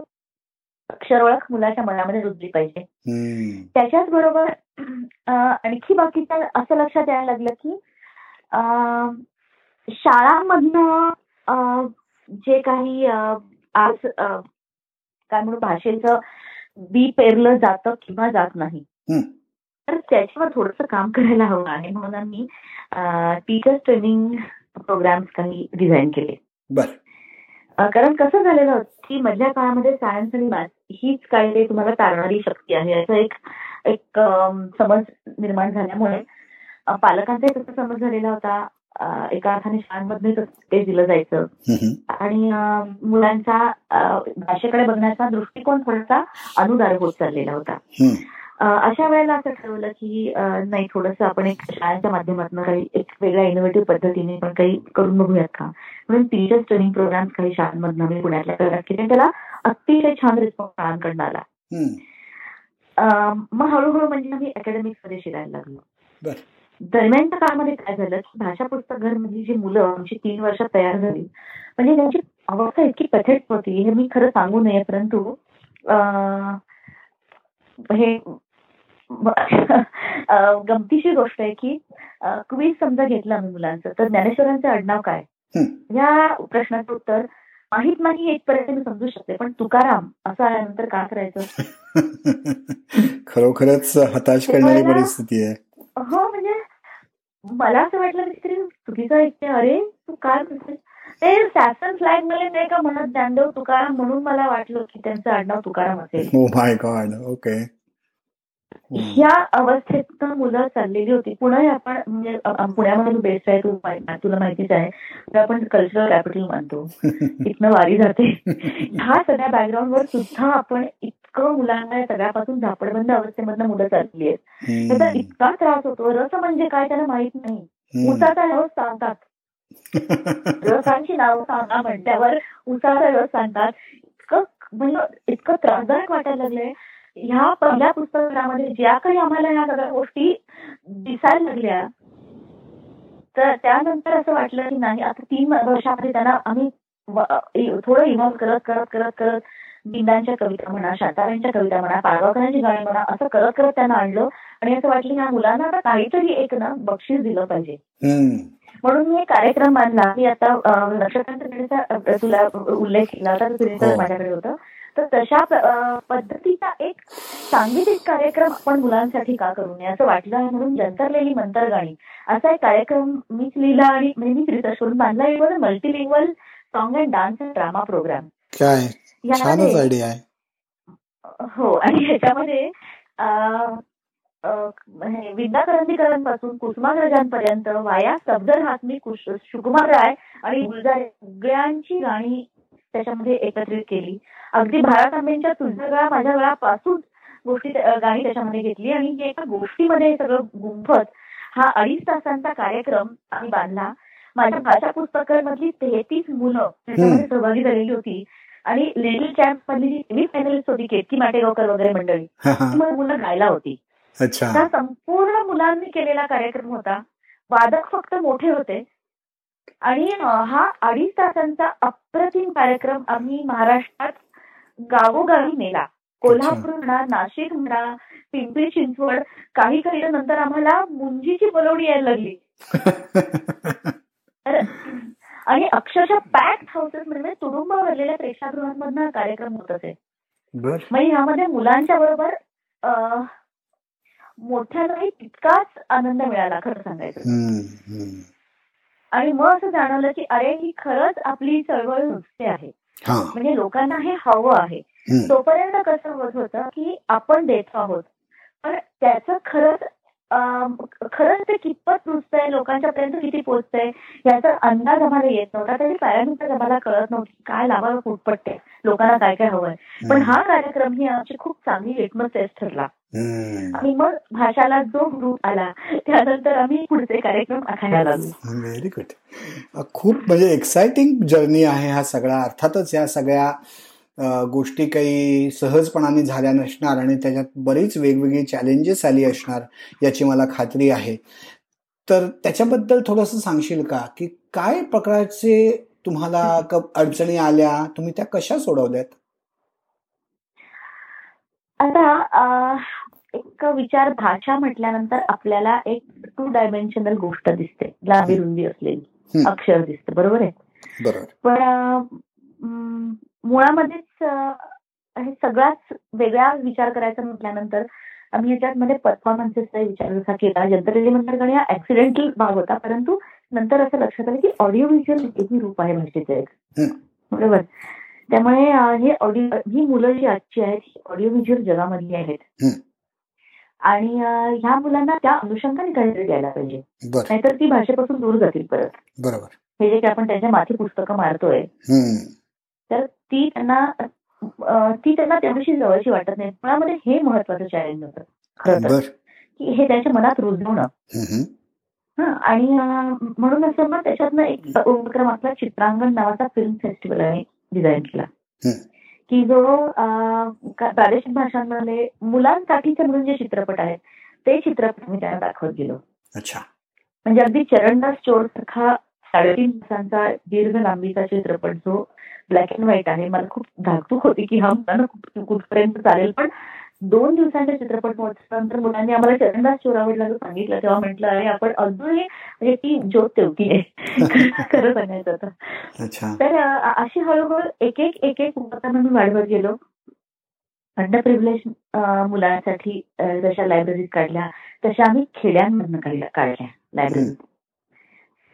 S1: अक्षर ओळख मुलाच्या मनामध्ये रुजली पाहिजे. त्याच्याच बरोबर आणखी बाकीच्या असं लक्षात यायला लागलं की शाळांमधनं जे काही आज काय म्हणून भाषेचं बी पेरलं जातं किंवा जात नाही. तर त्याच्यावर थोडस काम करायला हवं आहे म्हणून आम्ही टीचर्स ट्रेनिंग प्रोग्राम्स काही डिझाईन केले. कारण कसं झालेलं होतं की मधल्या काळामध्ये सायन्स आणि मॅथ हीच काय तुम्हाला तारणारी शक्ती आहे. याचा एक एक समज निर्माण झाल्यामुळे पालकांचा तसा समज झालेला होता. एका अर्थाने शाळांमध्ये ते दिलं जायचं. आणि मुलांचा भाषेकडे बघण्याचा दृष्टिकोन थोडासा अनुदार होत चाललेला होता. अशा वेळेला असं ठरवलं की नाही थोडस आपण एक शाळेच्या माध्यमातून काही एक वेगळ्या इनोव्हेटिव्ह पद्धतीने पण काही करून बघूयात का? म्हणून टीचर्स ट्रेनिंग प्रोग्राम काही शाळांमधनं मी पुण्यातल्या करत केले त्याला अतिशय छान रिस्पॉन्स शाळांकडनं आला. मग हळूहळू म्हणजे आम्ही अकॅडमिक्समध्ये शिरायला लागलो. दरम्यानच्या काळामध्ये काय झालं की भाषा पुस्तक घर मधली जी मुलं आमची तीन वर्षात तयार झाली म्हणजे त्यांची अवस्था इतकी पथेट होती हे मी खरं सांगू नये परंतु हे गमतीची गोष्ट आहे की क्वीज समजा घेतला आम्ही मुलांचं तर ज्ञानेश्वरांचं आडनाव काय? या प्रश्नाचं उत्तर माहीत नाही इथपर्यंत मी समजू शकते पण तुकाराम असं आल्यानंतर काय करायचं?
S2: खरोखरच हताश करणारी परिस्थिती आहे.
S1: हो म्हणजे मला असं वाटलं की चुकीचं ऐकते अरे तू काय ते सॅसन फ्लॅगमध्ये ते का म्हणत ज्ञानदेव तुकाराम म्हणून मला वाटलं की त्यांचं आडनाव तुकाराम असेल.
S2: माय गॉड ओके
S1: ह्या अवस्थेत मुलं चाललेली होती. पुणे आपण म्हणजे पुण्यामध्ये बेस्ट आहे तू तुला माहितीच आहे आपण कल्चरल कॅपिटल मानतो. इथनं वारी जाते. ह्या सगळ्या बॅकग्राऊंडवर सुद्धा आपण इतकं मुलांना या सगळ्यापासून झापडबंद अवस्थेमधनं मुलं चालली आहेत. त्याचा इतका त्रास होतो. रस म्हणजे काय त्याला माहीत नाही. उसाचा रस सांगतात. रसांची नावं सांगा म्हणल्यावर उसाचा रस सांगतात. इतकं म्हणजे इतकं त्रासदायक वाटायला लागलंय. ह्या पहिल्या पुस्तकामध्ये ज्या काही आम्हाला ह्या सगळ्या गोष्टी दिसायला लागल्या तर त्यानंतर असं वाटलं की नाही आता तीन वर्षामध्ये त्यांना आम्ही थोडं इव्हॉल्व करत करत करत करत बिंदांच्या कविता म्हणा शांतारांच्या कविता म्हणा पाळगावकरांची गाणी म्हणा असं करत करत त्यांना आणलं. आणि असं वाटलं ह्या मुलांना आता काहीतरी एक ना बक्षीस दिलं पाहिजे. म्हणून मी एक कार्यक्रम मानला मी आता नक्षत्रांचा तुला उल्लेख केला होता माझ्याकडे होतं. तर तशा पद्धतीचा एक सांगीतिक कार्यक्रम आपण मुलांसाठी का करू नये? असं वाटलं म्हणून जंतरलेली मंतर गाणी असा एक कार्यक्रम मीच लिहिला आणि म्हणजे मीच रिसर्च करून बांधला even multilingual song and dance and drama programme
S2: काय?
S1: हो आणि ह्याच्यामध्ये विद्या करंदीकरांपासून कुसुमाग्रजांपर्यंत वाया सफदर हातमी सुकुमार राय आणि गुलजार सगळ्यांची गाणी त्याच्यामध्ये एकत्रित केली. अगदी भारत आंबेंच्या तुझ्या वेळा माझ्या वेळापासून गोष्टी गाणी त्याच्यामध्ये घेतली आणि एका गोष्टीमध्ये सगळं गुंफत हा अडीच तासांचा कार्यक्रम आम्ही बांधला. माझ्या भाषा पुस्तकांमधली तेहतीस मुलं त्याच्यामध्ये सहभागी झालेली होती. आणि लेडल कॅम्प मधली जी सेमी फायनलिस्ट होती केतकी माटेगावकर वगैरे मंडळी ती मुलं गायला होती. त्या संपूर्ण मुलांनी केलेला कार्यक्रम होता. वादक फक्त मोठे होते. आणि हा अडीच तासांचा अप्रतिम कार्यक्रम आम्ही महाराष्ट्रात गावोगावी नेला. कोल्हापूर म्हणा नाशिक म्हणा पिंपरी चिंचवड काही काही नंतर आम्हाला मुंजीची बोलवणी यायला लागली. आणि अक्षरशः पॅक्ड हाऊसेस म्हणजे तुडुंब भरलेल्या प्रेक्षागृहांमधनं कार्यक्रम होत असे. म्हणजे ह्यामध्ये मुलांच्या बरोबर मोठ्यांनाही तितकाच आनंद मिळाला खरं सांगायचं आणि मग असं जाणवलं की अरे ही खरंच आपली चळवळ नुसते आहे. म्हणजे लोकांना हे हवं आहे. तोपर्यंत कसं होत होतं की आपण देतो आहोत. पण त्याचं खरंच खरंच ते कितपत रुजतंय लोकांच्या पर्यंत किती पोहोचतंय याचा अंदाज आम्हाला येत नव्हता. तरी पॅरामीटर्स आम्हाला कळत नव्हती काय लावावं फुटपट्टे लोकांना काय काय हवंय. पण हा कार्यक्रम ही आमची खूप चांगली लिटमस टेस्ट ठरला. आणि मग भाषाला जो ग्रुप आला त्यानंतर आम्ही पुढचे कार्यक्रम आखायला लागलो.
S2: व्हेरी गुड खूप म्हणजे एक्साइटिंग जर्नी आहे हा सगळा. अर्थातच या सगळ्या गोष्टी काही सहजपणाने झाल्या नसणार आणि त्याच्यात बरीच वेगवेगळी चॅलेंजेस आली असणार याची मला खात्री आहे. तर त्याच्याबद्दल थोडंसं सांगशील का? की काय प्रकारचे तुम्हाला अडचणी आल्या? तुम्ही त्या कशा सोडवल्यात?
S1: आता एक विचार भाषा म्हटल्यानंतर आपल्याला एक टू डायमेन्शनल गोष्ट दिसते. लांबी रुंदी असलेली. अक्षर दिसते. बरोबर आहे?
S2: बरोबर.
S1: पण मुळामध्येच हे सगळाच वेगळा विचार करायचा म्हटल्यानंतर आम्ही याच्यामध्ये परफॉर्मन्सेसचा विचार जसा केला जनरली म्हणण्याकडे हा ऍक्सिडेंटल भाग होता परंतु नंतर असं लक्षात आलं की ऑडिओ व्हिज्युअल एकही रूप आहे भाषेचं एक. बरोबर? त्यामुळे हे ऑडिओ ही मुलं जी आजची आहेत ही ऑडिओ व्हिज्युअल जगामधली आहेत. आणि ह्या मुलांना त्या अनुषंगाने काहीतरी द्यायला पाहिजे. नाहीतर ती भाषेपासून दूर जातील परत.
S2: बरोबर.
S1: हे जे काही आपण त्यांच्या माथी पुस्तकं मारतोय. तर ती त्यांना ती त्यांना त्याविषयी जवळची वाटत नाही. मुळामध्ये हे महत्वाचं चॅलेंज होतं. खरं की हे त्यांच्या मनात रुजवणं. हं, आणि म्हणून असं मग त्याच्यातनं एक उपक्रम आपला चित्रांगण नावाचा फिल्म फेस्टिवल आहे डिझाईन केला. की जो प्रादेशिक भाषांमध्ये मुलांसाठीचे म्हणून जे चित्रपट आहेत ते चित्रपट मी त्यांना दाखवत गेलो.
S2: अच्छा.
S1: म्हणजे अगदी चरणदास चोर सारखा साडेतीन तासांचा दीर्घ लांबीचा चित्रपट जो ब्लॅक अँड व्हाईट आहे मला खूप धाकधूक होती की हा मुलांना कुठपर्यंत चालेल. पण दोन दिवसांच्या चित्रपट महोत्सवानंतर मुलांनी आम्हाला चरणदास चोर आवडला असं सांगितलं तेव्हा म्हटलं अरे आपण अजूनही म्हणजे ती ज्योत तेवती आहे. खरं सांगायचं तर. तर अशी हळूहळू एक एक एक एक उपक्रम आम्ही वाढवत गेलो. अंडर प्रिव्हिलेज मुलांसाठी जशा लायब्ररीज काढल्या तशा आम्ही खेड्यांमधनं काढल्या काढल्या लायब्ररी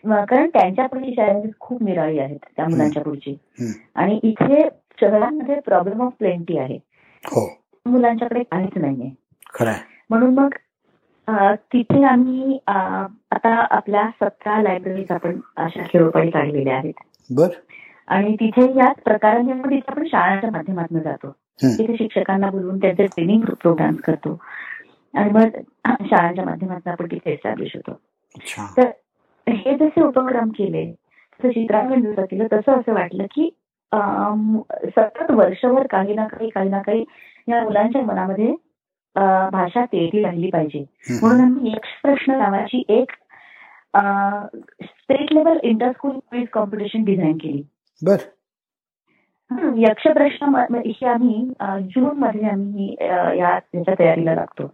S1: कारण त्यांच्या पुढची चॅलेंजेस खूप निराळी आहेत त्या मुलांच्या पुढची. आणि इथे शहरांमध्ये प्रॉब्लेम ऑफ प्लेंटी आहे.
S2: हो.
S1: मुलांच्याकडे काहीच नाहीये. म्हणून मग तिथे आम्ही आता आपल्या सतरा लायब्ररीज आपण अशा खेळोपाडी काढलेल्या आहेत.
S2: बर.
S1: आणि तिथे याच प्रकाराने तिथे आपण शाळांच्या माध्यमातून जातो. तिथे शिक्षकांना बोलवून त्यांचे ट्रेनिंग प्रोग्राम करतो. आणि मग शाळांच्या माध्यमातून आपण तिथे एस्टॅब्लिश होतो. तर हे जसे उपक्रम केले जसं केलं तसं असं वाटलं की सतत वर्षभर काही ना काही काही ना काही या मुलांच्या मनामध्ये अं, भाषा तेढी राहिली पाहिजे. म्हणून आम्ही यक्ष प्रश्न नावाची एक state level inter school quiz competition design केली.
S2: बर.
S1: यक्ष प्रश्न ही आम्ही जून मध्ये आम्ही या त्याच्या तयारीला लागतो.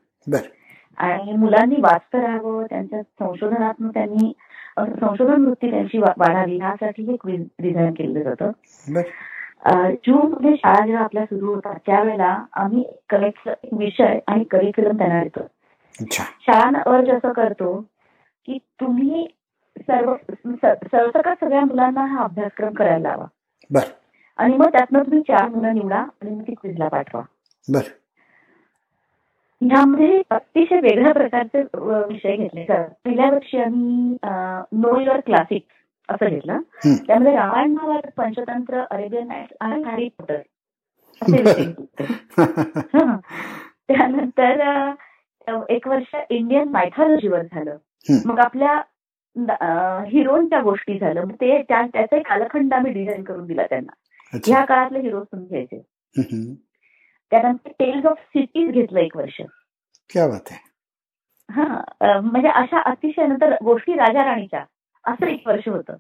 S1: आणि मुलांनी वाचतं राहावं त्यांच्या संशोधनातून त्यांनी संशोधन वृत्ती त्यांची वाढावी यासाठी हे क्विज डिझाईन केलं जातं. जून मध्ये शाळा जेव्हा आपल्या सुरू होतात त्यावेळेला आम्ही करेक्ट विषय आणि करिक्युलम त्यांना देतो. अर्ज असं करतो की तुम्ही सर्व स- सरसकट सगळ्या मुलांना हा अभ्यासक्रम करायला लावा. आणि मग त्यातनं तुम्ही चार मुलं निवडा आणि मग ती क्विजला पाठवा.
S2: बर.
S1: ह्यामध्ये अतिशय वेगळ्या प्रकारचे विषय घेतले जातात. पहिल्या वर्षी आम्ही नो युअर क्लासिक असं घेतलं. त्यामध्ये रामायण महाभारत पंचतंत्र अरेबियन आणि हॅरी पॉटर. त्यानंतर एक वर्ष इंडियन मायथॉलॉजीवर झालं. मग आपल्या हिरोच्या गोष्टी झालं. मग ते त्या- त्याचा एक कालखंड आम्ही डिझाईन करून दिला त्यांना. ह्या काळातले हिरो तुम्ही घ्यायचे. त्यानंतर टेल्स ऑफ सिटीज घेतलं एक वर्ष.
S2: क्या बात आहे.
S1: हा म्हणजे अशा अतिशय नंतर गोष्टी राजा राणीच्या असं एक वर्ष होतं.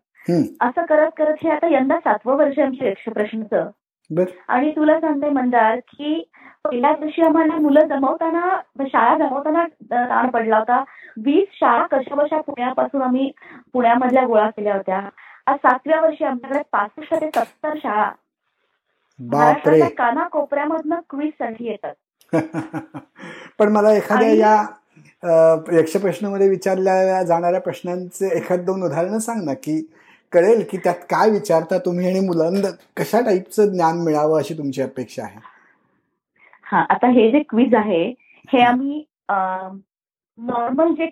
S1: असं करत करत हे आता यंदा सातवं वर्ष आमच्या यक्ष प्रश्नचं
S2: बर.
S1: आणि तुला सांगते मंदार की पहिल्या वर्षी आम्हाला मुलं जमवताना शाळा जमवताना ताण पडला होता. वीस शाळा कशा बशा पुण्यापासून आम्ही पुण्यामधल्या गोळा केल्या होत्या. आज सातव्या वर्षी आमच्याकडे पासष्ट ते सत्तर शाळा
S2: बापरे.
S1: महाराष्ट्राच्या कानाकोपऱ्यामधनं क्विजसाठी येतात.
S2: पण मला एखाद्या या अ, यक्षप्रश्नामध्ये विचारल्या जाणाऱ्या प्रश्नांचे एखाद दोन उदाहरणं सांग ना की कळेल की त्यात काय विचारता तुम्ही आणि मुलांना कशा टाईपचं ज्ञान मिळावं अशी तुमची अपेक्षा आहे?
S1: हा आता हे जे क्विज आहे हे आम्ही नॉर्मल जे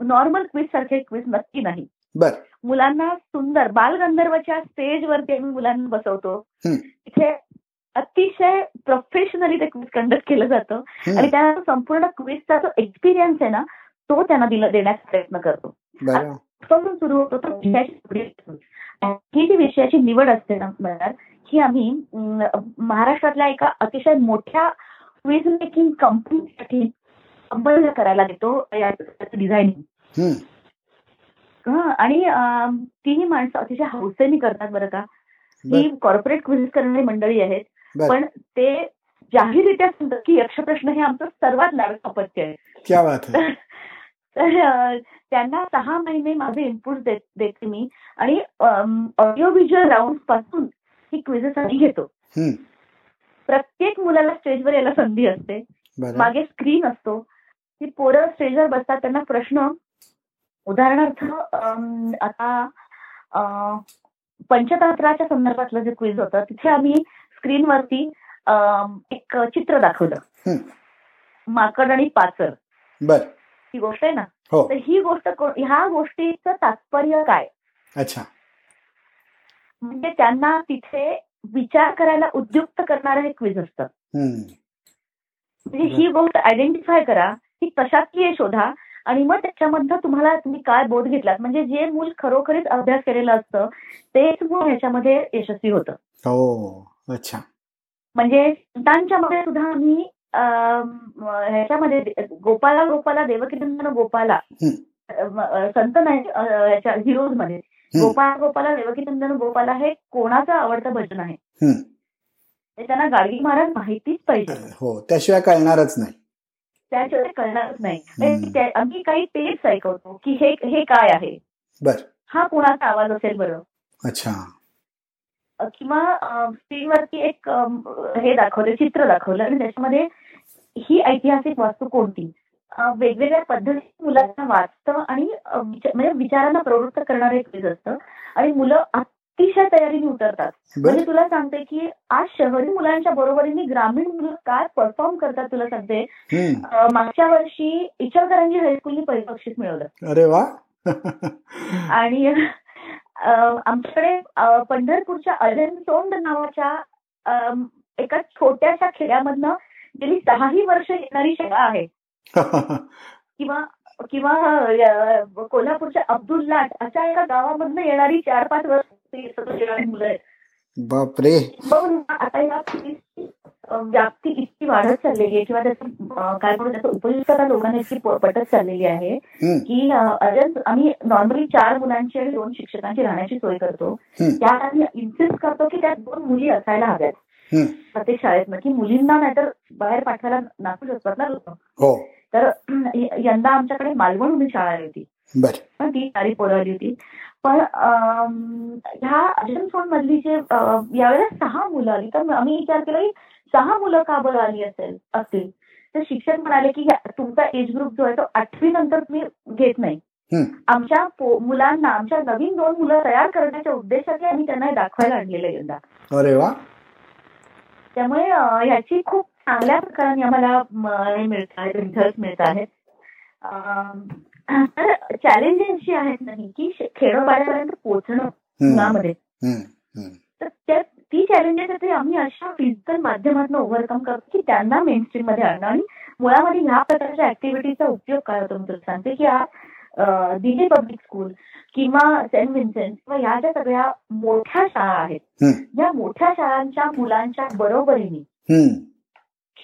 S1: नॉर्मल क्विज सारखे क्विज नक्की नाही.
S2: बर.
S1: मुलांना सुंदर बालगंधर्वच्या स्टेजवरती आम्ही मुलांना बसवतो. तिथे अतिशय प्रोफेशनली ते क्विज कंडक्ट केलं जातं. आणि त्यांना संपूर्ण क्विजचा जो एक्सपिरियन्स आहे ना तो त्यांना दिला देण्याचा प्रयत्न करतो. पासून सुरू होतो तर विषयाची. ही जी विषयाची निवड असते ना मनात, ही आम्ही महाराष्ट्रातल्या एका अतिशय मोठ्या क्विज मेकिंग कंपनीसाठी अंमल करायला देतो डिझायनिंग आणि तीही माणसं अतिशय हौसेने करतात बरं का. ही कॉर्पोरेट क्विज करणारी मंडळी आहेत. पण ते जाहीररित्या सांगतात की यक्षप्रश्न हे आमचं सर्वात लाडकं अपत्य आहे.
S2: क्या बात आहे
S1: तर त्यांना सहा महिने माझे इनपुट देते मी. आणि ऑडिओ व्हिज्युअल राऊंडपासून ही क्विजेस आम्ही घेतो. प्रत्येक मुलाला स्टेजवर यायला संधी असते. मागे स्क्रीन असतो. ती पोरं स्टेजवर बसतात त्यांना प्रश्न उदाहरणार्थ आता पंचतंत्राच्या संदर्भातलं जे क्विज होतं तिथे आम्ही स्क्रीनवरती एक चित्र दाखवलं. माकड आणि पाचर.
S2: बर.
S1: ही गोष्ट आहे ना?
S2: हो.
S1: तर ही गोष्ट ह्या गोष्टीचं तात्पर्य काय?
S2: अच्छा.
S1: म्हणजे त्यांना तिथे विचार करायला उद्युक्त करणारं हे क्विज असतं.
S2: हं,
S1: म्हणजे ही गोष्ट आयडेंटिफाय करा ही कशातली आहे शोधा आणि मग त्याच्यामधनं तुम्हाला तुम्ही काय बोध घेतलात? म्हणजे जे मूल खरोखरीच अभ्यास केलेलं असतं तेच मूल ह्याच्यामध्ये यशस्वी होतं.
S2: हो अच्छा.
S1: म्हणजे संतांच्या मध्ये सुद्धा आम्ही ह्याच्यामध्ये गोपाला गोपाला देवकीनंदन गोपाला संत नाही हिरोजमध्ये
S2: हं,
S1: गोपाला देवकीनंदन गोपाला हे कोणाचं आवडतं भजन आहे?
S2: हं.
S1: त्यांना गाडगी महाराज माहितीच पाहिजे.
S2: हो त्याशिवाय कळणारच नाही.
S1: त्याशिवाय कळणारच नाही. म्हणजे आम्ही काही टेप्स ऐकवतो की हे हे काय आहे?
S2: बर.
S1: हा कोणाचा आवाज असेल बरं?
S2: अच्छा.
S1: अ, किंवा स्क्रीनवरती एक हे दाखवलं चित्र दाखवलं आणि त्याच्यामध्ये ही ऐतिहासिक वास्तू कोणती? वेगवेगळ्या पद्धतीने मुलांना वाचतं आणि म्हणजे विचारांना प्रवृत्त करणारं एक असतं. आणि मुलं अतिशय तयारीने उतरतात. म्हणजे तुला सांगते की आज शहरी मुलांच्या बरोबरीने ग्रामीण मुलं काय परफॉर्म करतात तुला सांगते. मागच्या वर्षी इचलकरंजी हायस्कूलनी बक्षीस मिळवलं.
S2: अरे वा.
S1: आणि आमच्याकडे पंढरपूरच्या अजनसोंड नावाच्या एका छोट्याशा खेड्यामधनं गेली सहाही वर्ष येणारी शाळा आहे. किंवा किंवा कोल्हापूरच्या अब्दुल लाट अशा एका गावामधनं येणारी चार पाच वर्ष मुलं आहेत.
S2: बापरे!
S1: आता या व्याप्ती इतकी वाढत चाललेली आहे किंवा त्याचं काय म्हणू त्याचं उपयुक्तता लोकांना इतकी पटत चाललेली आहे की अजून आम्ही नॉर्मली चार मुलांची आणि दोन शिक्षकांची राहण्याची सोय करतो. त्यात आम्ही इन्सिस्ट करतो की त्यात दोन मुली असायला हव्यात. प्रत्येक शाळेतनं. की मुलींना नाहीतर बाहेर पाठवायला नाकू शकतात ना लोक.
S2: हो.
S1: तर यंदा आमच्याकडे मालवण म्हणून शाळा आली होती पण ती पोरं आली होती. पण ह्या अजनफोन मधली जे यावेळेला सहा मुलं आली. तर आम्ही विचार केला की सहा मुलं का बरं आली असेल असतील? तर शिक्षक म्हणाले की तुमचा एज ग्रुप जो आहे तो आठवी नंतर तुम्ही घेत नाही. आमच्या मुलांना आमच्या नवीन दोन मुलं तयार करण्याच्या उद्देशाने आम्ही त्यांना दाखवायला आणलेलं यंदा.
S2: अरे वा.
S1: त्यामुळे अ, ह्याची खूप चांगल्या प्रकारे आम्हाला मिळत आहेत रिझल्ट मिळत आहेत तर चॅलेंजेस जी आहेत नाही की खेडोपाड्यापर्यंत पोहोचणं मुलामध्ये. तर त्या ती चॅलेंजेस आम्ही अशा फिजिकल माध्यमातून ओव्हरकम करतो की त्यांना मेन स्ट्रीममध्ये आणणं. आणि मुळामध्ये ह्या प्रकारच्या ऍक्टिव्हिटीचा उपयोग काय होतो मी सांगते की दिल्ली पब्लिक स्कूल किंवा सेंट व्हिन्सेंट किंवा ह्या ज्या सगळ्या मोठ्या शाळा आहेत या मोठ्या शाळांच्या मुलांच्या बरोबरीने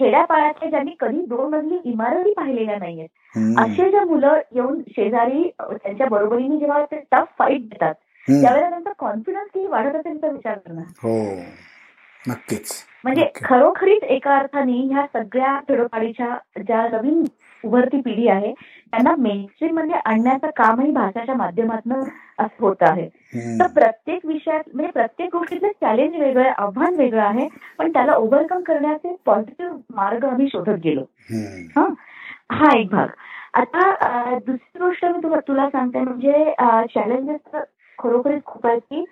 S1: खेड्यापाड्यातल्या ज्यांनी कधी दोन मजली इमारती पाहिलेल्या नाहीयेत असे जे मुलं येऊन शेजारी त्यांच्या बरोबरीने जेव्हा ते टफ फाईट देतात. त्यावेळेला त्यांचा कॉन्फिडन्स किती वाढत असेल तर विचार करणार
S2: हो नक्कीच
S1: म्हणजे. खरोखरीच एका अर्थाने ह्या सगळ्या खेडोपाडीच्या ज्या नवीन उभरती पिढी आहे त्यांना मेनस्ट्रीममध्ये आणण्याचं कामही भाषाच्या माध्यमातून होत आहे. तर प्रत्येक विषयात म्हणजे प्रत्येक गोष्टीतलं चॅलेंज वेगळं आहे आव्हान वेगळं आहे पण त्याला ओव्हरकम करण्याचे पॉझिटिव्ह मार्ग आम्ही शोधत गेलो.
S2: हं.
S1: हा एक भाग. आता दुसरी गोष्ट मी तुला तुला सांगते म्हणजे चॅलेंजेस तर खरोखरीच खूप आहेत की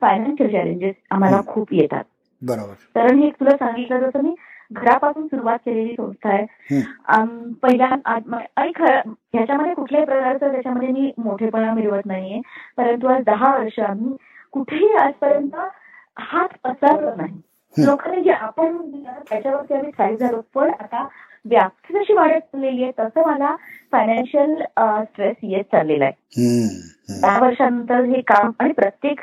S1: फायनान्शियल चॅलेंजेस आम्हाला खूप येतात.
S2: बरोबर.
S1: कारण हे तुला सांगितलं जसं मी घरापासून सुरुवात केलेली संस्था आहे. पहिल्या आणि खरं ह्याच्यामध्ये कुठल्याही प्रकारचं त्याच्यामध्ये मी मोठेपणा मिळवत नाहीये. परंतु आज दहा वर्ष आम्ही कुठेही आजपर्यंत हात पसरलो नाही. लोकांनी जे आपण त्याच्यावरती आम्ही स्थायिक झालो. पण आता व्याप्ती जशी वाढत चाललेली आहे तसं मला फायनान्शियल स्ट्रेस येत चाललेला आहे. दहा वर्षानंतर हे काम आणि प्रत्येक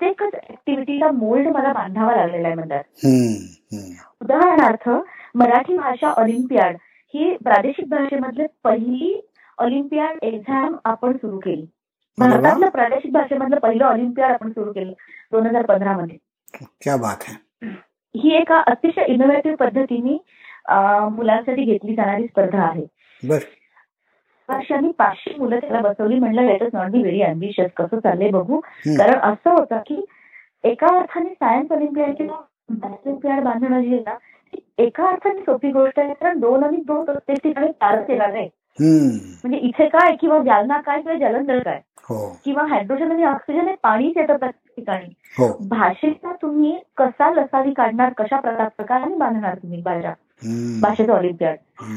S1: प्रत्येकच ऍक्टिव्हिटीला मोल्ड मला बांधावा लागलेला आहे म्हणतात. उदाहरणार्थ मराठी भाषा ऑलिम्पियाड ही प्रादेशिक भाषेमधली पहिली ऑलिम्पियाड एक्झाम आपण सुरू केली. भारतातलं प्रादेशिक भाषेमधलं पहिलं ऑलिम्पियाड आपण सुरू केलं दोन हजार पंधरा मध्ये
S2: क्या बात है.
S1: ही एका अतिशय इनोव्हेटिव्ह पद्धतीने मुलांसाठी घेतली जाणारी स्पर्धा आहे. वर्षांनी पाचशे मुलं त्याला बसवली. म्हणलं let is not be very ambitious कसं चाललंय बघू. कारण असं होतं की एका अर्थाने सायन्स ऑलिम्पियाड किंवा मॅथ्स ऑलिम्पियाड बांधणं जी ना एका अर्थाने सोपी गोष्ट आहे कारण दोन आणि दोन प्रत्येक ठिकाणी चारच येणार नाही. म्हणजे इथे काय किंवा जालना काय किंवा जलंधर काय
S2: हो.
S1: किंवा हायड्रोजन आणि ऑक्सिजन हे पाणीच येतं प्रत्येक ठिकाणी.
S2: हो.
S1: भाषेचा तुम्ही कसा लसावी काढणार कशा प्रकार प्रकाराने बांधणार तुम्ही
S2: हम्म.
S1: भाषेचं ऑलिम्पियाड.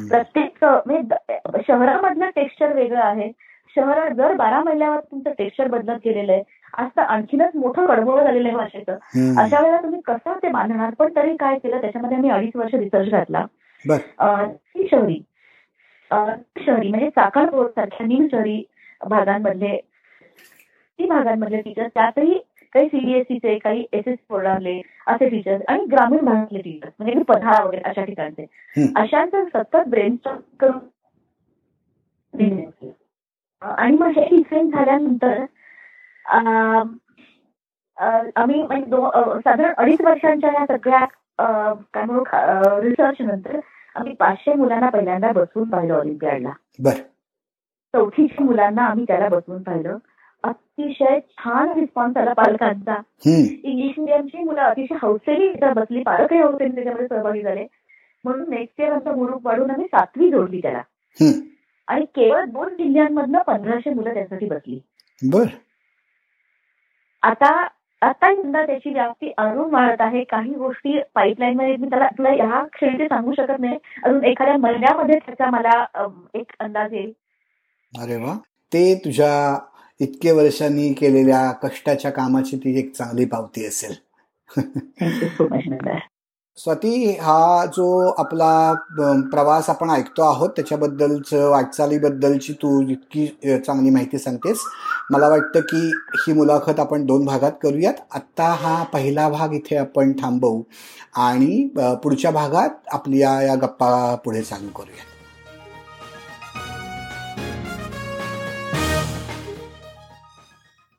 S1: प्रत्येक म्हणजे शहरामधलं टेक्स्चर वेगळं आहे. शहरात दर बारा महिन्यावर तुमचं टेक्स्चर बदलत गेलेलं आहे आज तर आणखीनच मोठं कडबोळ झालेलं आहे भाषेचं. अशा वेळेला तुम्ही कसं ते बांधणार? पण तरी काय केलं? त्याच्यामध्ये आम्ही अडीच वर्ष रिसर्च घातला. शहरी. शहरी म्हणजे रोड सारख्या निम शहरी भागांमधले ती भागांमधले टीचर्स त्यातही काही सीबीएसईचे काही एस एस बोर्डातले असे टीचर्स आणि ग्रामीण भागातले टीचर्स म्हणजे पन्हाळा वगैरे अशा ठिकाणचे. अशांचं सतत ब्रेनस्टॉर्म करून आणि मग हे इव्हेंट झाल्यानंतर आम्ही म्हणजे साधारण अडीच वर्षांच्या या सगळ्या काय म्हणू रिसर्च नंतर आम्ही पाचशे मुलांना पहिल्यांदा बसवून पाहिलं ऑलिम्पियाडला. चौथीच्या मुलांना आम्ही त्याला बसवून पाहिलं. अतिशय छान रिस्पॉन्स आला पालकांचा. इंग्लिश मिडियमची मुलं अतिशय हौसेली इथं बसली पालकही हौसेली त्याच्यामध्ये सहभागी झाले. म्हणून नेक्स्ट इयर आमचा ग्रुप वाढून आम्ही सातवी जोडली त्याला. आणि केवळ दोन जिल्ह्यांमधनं पंधराशे मुलं त्यासाठी बसली.
S2: बर.
S1: आता आता यंदा त्याची व्याप्ती अजून वाढत आहे. काही गोष्टी पाईपलाईन मध्ये मी त्याला तुला ह्या क्षणी सांगू शकत नाही. अजून एखाद्या महिन्यामध्ये त्याचा मला एक अंदाज येईल.
S2: अरे वा. ते तुझ्या इतके वर्षांनी केलेल्या कष्टाच्या कामाची ती एक चांगली पावती असेल. स्वाती हा जो आपला प्रवास आपण ऐकतो आहोत त्याच्याबद्दलच वाटचालीबद्दलची तू इतकी चांगली माहिती सांगतेस. मला वाटतं की ही मुलाखत आपण दोन भागात करूयात. आत्ता हा पहिला भाग इथे आपण थांबवू आणि पुढच्या भागात आपल्या या गप्पा पुढे चालू करूयात.